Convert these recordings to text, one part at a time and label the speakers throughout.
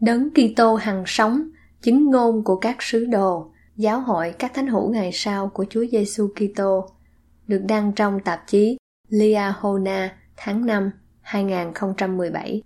Speaker 1: Đấng Kitô hằng sống, chứng ngôn của các sứ đồ, giáo hội các thánh hữu ngày sau của Chúa Giêsu Kitô, được đăng trong tạp chí Liahona tháng 5 2017.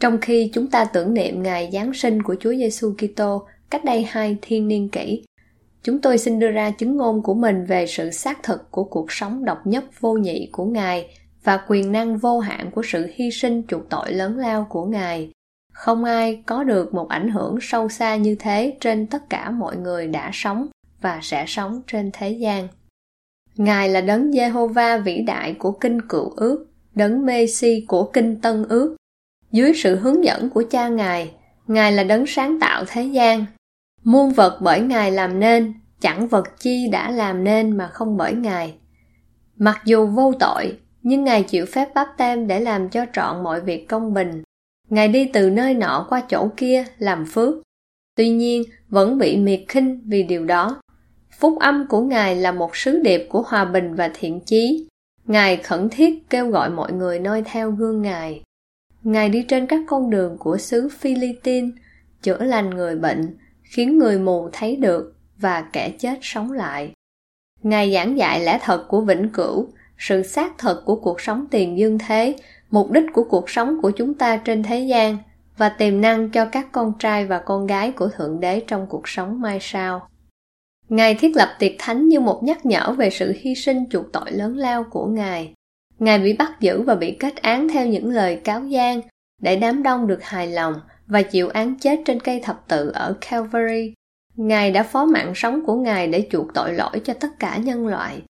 Speaker 1: Trong khi chúng ta tưởng niệm ngày Giáng sinh của Chúa Giêsu Kitô cách đây hai thiên niên kỷ, chúng tôi xin đưa ra chứng ngôn của mình về sự xác thực của cuộc sống độc nhất vô nhị của Ngài và quyền năng vô hạn của sự hy sinh chuộc tội lớn lao của Ngài không ai có được một ảnh hưởng sâu xa như thế trên tất cả mọi người đã sống và sẽ sống trên thế gian. Ngài là đấng jehovah vĩ đại của kinh cựu ước, đấng messi của kinh tân ước. Dưới sự hướng dẫn của cha ngài ngài là đấng sáng tạo thế gian. Muôn vật bởi ngài làm nên, chẳng vật chi đã làm nên mà không bởi ngài. Mặc dù vô tội, nhưng ngài chịu phép báp tem để làm cho trọn mọi việc công bình. Ngài đi từ nơi nọ qua chỗ kia làm phước. Tuy nhiên, vẫn bị miệt khinh vì điều đó. Phúc âm của Ngài là một sứ điệp của hòa bình và thiện chí. Ngài khẩn thiết kêu gọi mọi người noi theo gương Ngài. Ngài đi trên các con đường của xứ Philippines, chữa lành người bệnh, khiến người mù thấy được và kẻ chết sống lại. Ngài giảng dạy lẽ thật của vĩnh cửu, sự xác thật của cuộc sống tiền dương thế mục đích của cuộc sống của chúng ta trên thế gian và tiềm năng cho các con trai và con gái của thượng đế trong cuộc sống mai sau. Ngài thiết lập tiệc thánh như một nhắc nhở về sự hy sinh chuộc tội lớn lao của ngài. Ngài bị bắt giữ và bị kết án theo những lời cáo gian để đám đông được hài lòng và chịu án chết trên cây thập tự ở calvary. Ngài đã phó mạng sống của ngài để chuộc tội lỗi cho tất cả nhân loại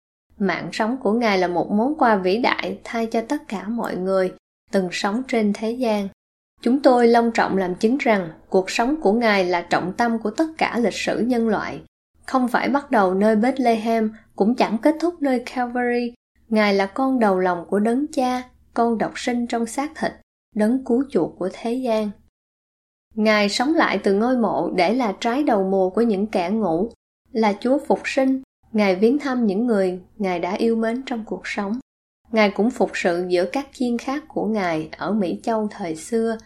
Speaker 1: mạng sống của ngài là một món quà vĩ đại thay cho tất cả mọi người, từng sống trên thế gian. Chúng tôi long trọng làm chứng rằng cuộc sống của ngài là trọng tâm của tất cả lịch sử nhân loại. Không phải bắt đầu nơi bethlehem cũng chẳng kết thúc nơi calvary. Ngài là con đầu lòng của đấng cha, con độc sinh trong xác thịt, đấng cứu chuộc của thế gian. Ngài sống lại từ ngôi mộ để là trái đầu mùa của những kẻ ngủ, là chúa phục sinh Ngài viếng thăm những người Ngài đã yêu mến trong cuộc sống. Ngài cũng phục sự giữa các chiên khác của Ngài ở Mỹ Châu thời xưa.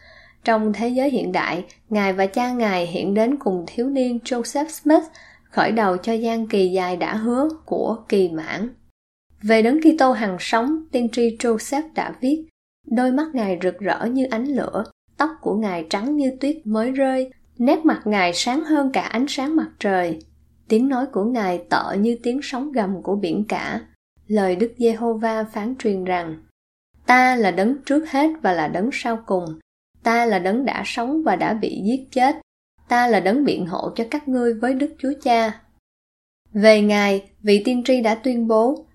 Speaker 1: Trong thế giới hiện đại, Ngài và cha Ngài hiện đến cùng thiếu niên Joseph Smith, khởi đầu cho gian kỳ dài đã hứa của kỳ mãn. Về đấng Kitô hằng sống, tiên tri Joseph đã viết, đôi mắt Ngài rực rỡ như ánh lửa, tóc của Ngài trắng như tuyết mới rơi, nét mặt Ngài sáng hơn cả ánh sáng mặt trời, Tiếng nói của Ngài tợ như tiếng sóng gầm của biển cả. Lời Đức Giê-hô-va phán truyền rằng, Ta là đấng trước hết và là đấng sau cùng. Ta là đấng đã sống và đã bị giết chết. Ta là đấng biện hộ cho các ngươi với Đức Chúa Cha. Về Ngài, vị tiên tri đã tuyên bố,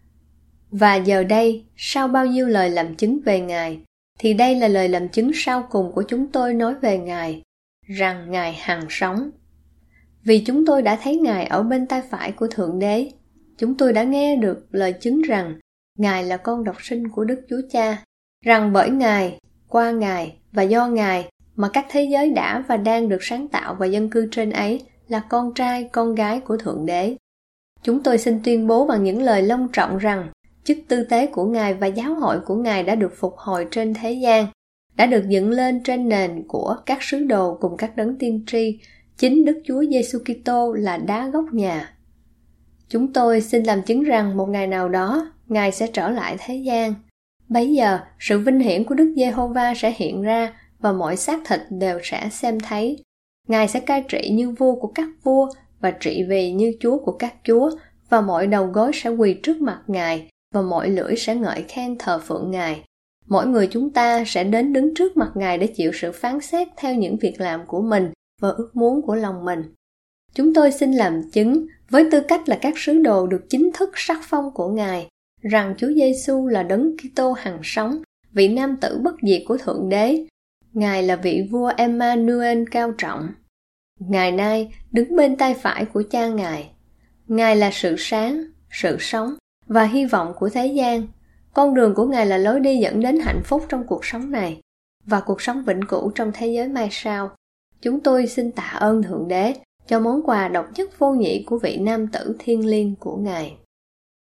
Speaker 1: và giờ đây, sau bao nhiêu lời làm chứng về Ngài, thì đây là lời làm chứng sau cùng của chúng tôi nói về Ngài, rằng Ngài hằng sống vì chúng tôi đã thấy Ngài ở bên tay phải của Thượng Đế. Chúng tôi đã nghe được lời chứng rằng Ngài là con độc sinh của Đức Chúa Cha, rằng bởi Ngài, qua Ngài và do Ngài mà các thế giới đã và đang được sáng tạo và dân cư trên ấy là con trai, con gái của Thượng Đế. Chúng tôi xin tuyên bố bằng những lời long trọng rằng chức tư tế của Ngài và giáo hội của Ngài đã được phục hồi trên thế gian, đã được dựng lên trên nền của các sứ đồ cùng các đấng tiên tri Chính Đức Chúa Giêsu Kitô là đá gốc nhà. Chúng tôi xin làm chứng rằng một ngày nào đó, Ngài sẽ trở lại thế gian. Bấy giờ, sự vinh hiển của Đức Giê-hô-va sẽ hiện ra và mọi xác thịt đều sẽ xem thấy. Ngài sẽ cai trị như vua của các vua và trị vì như chúa của các chúa và mọi đầu gối sẽ quỳ trước mặt Ngài và mọi lưỡi sẽ ngợi khen thờ phượng Ngài. Mỗi người chúng ta sẽ đến đứng trước mặt Ngài để chịu sự phán xét theo những việc làm của mình và ước muốn của lòng mình. Chúng tôi xin làm chứng với tư cách là các sứ đồ được chính thức sắc phong của Ngài rằng Chúa Giêsu là đấng Kitô hằng sống vị nam tử bất diệt của Thượng Đế. Ngài là vị vua Emmanuel cao trọng. Ngài nay đứng bên tay phải của cha Ngài. Ngài là sự sáng, sự sống và hy vọng của thế gian. Con đường của Ngài là lối đi dẫn đến hạnh phúc trong cuộc sống này và cuộc sống vĩnh cửu trong thế giới mai sau. Chúng tôi xin tạ ơn Thượng Đế cho món quà độc nhất vô nhị của vị nam tử thiên liêng của Ngài.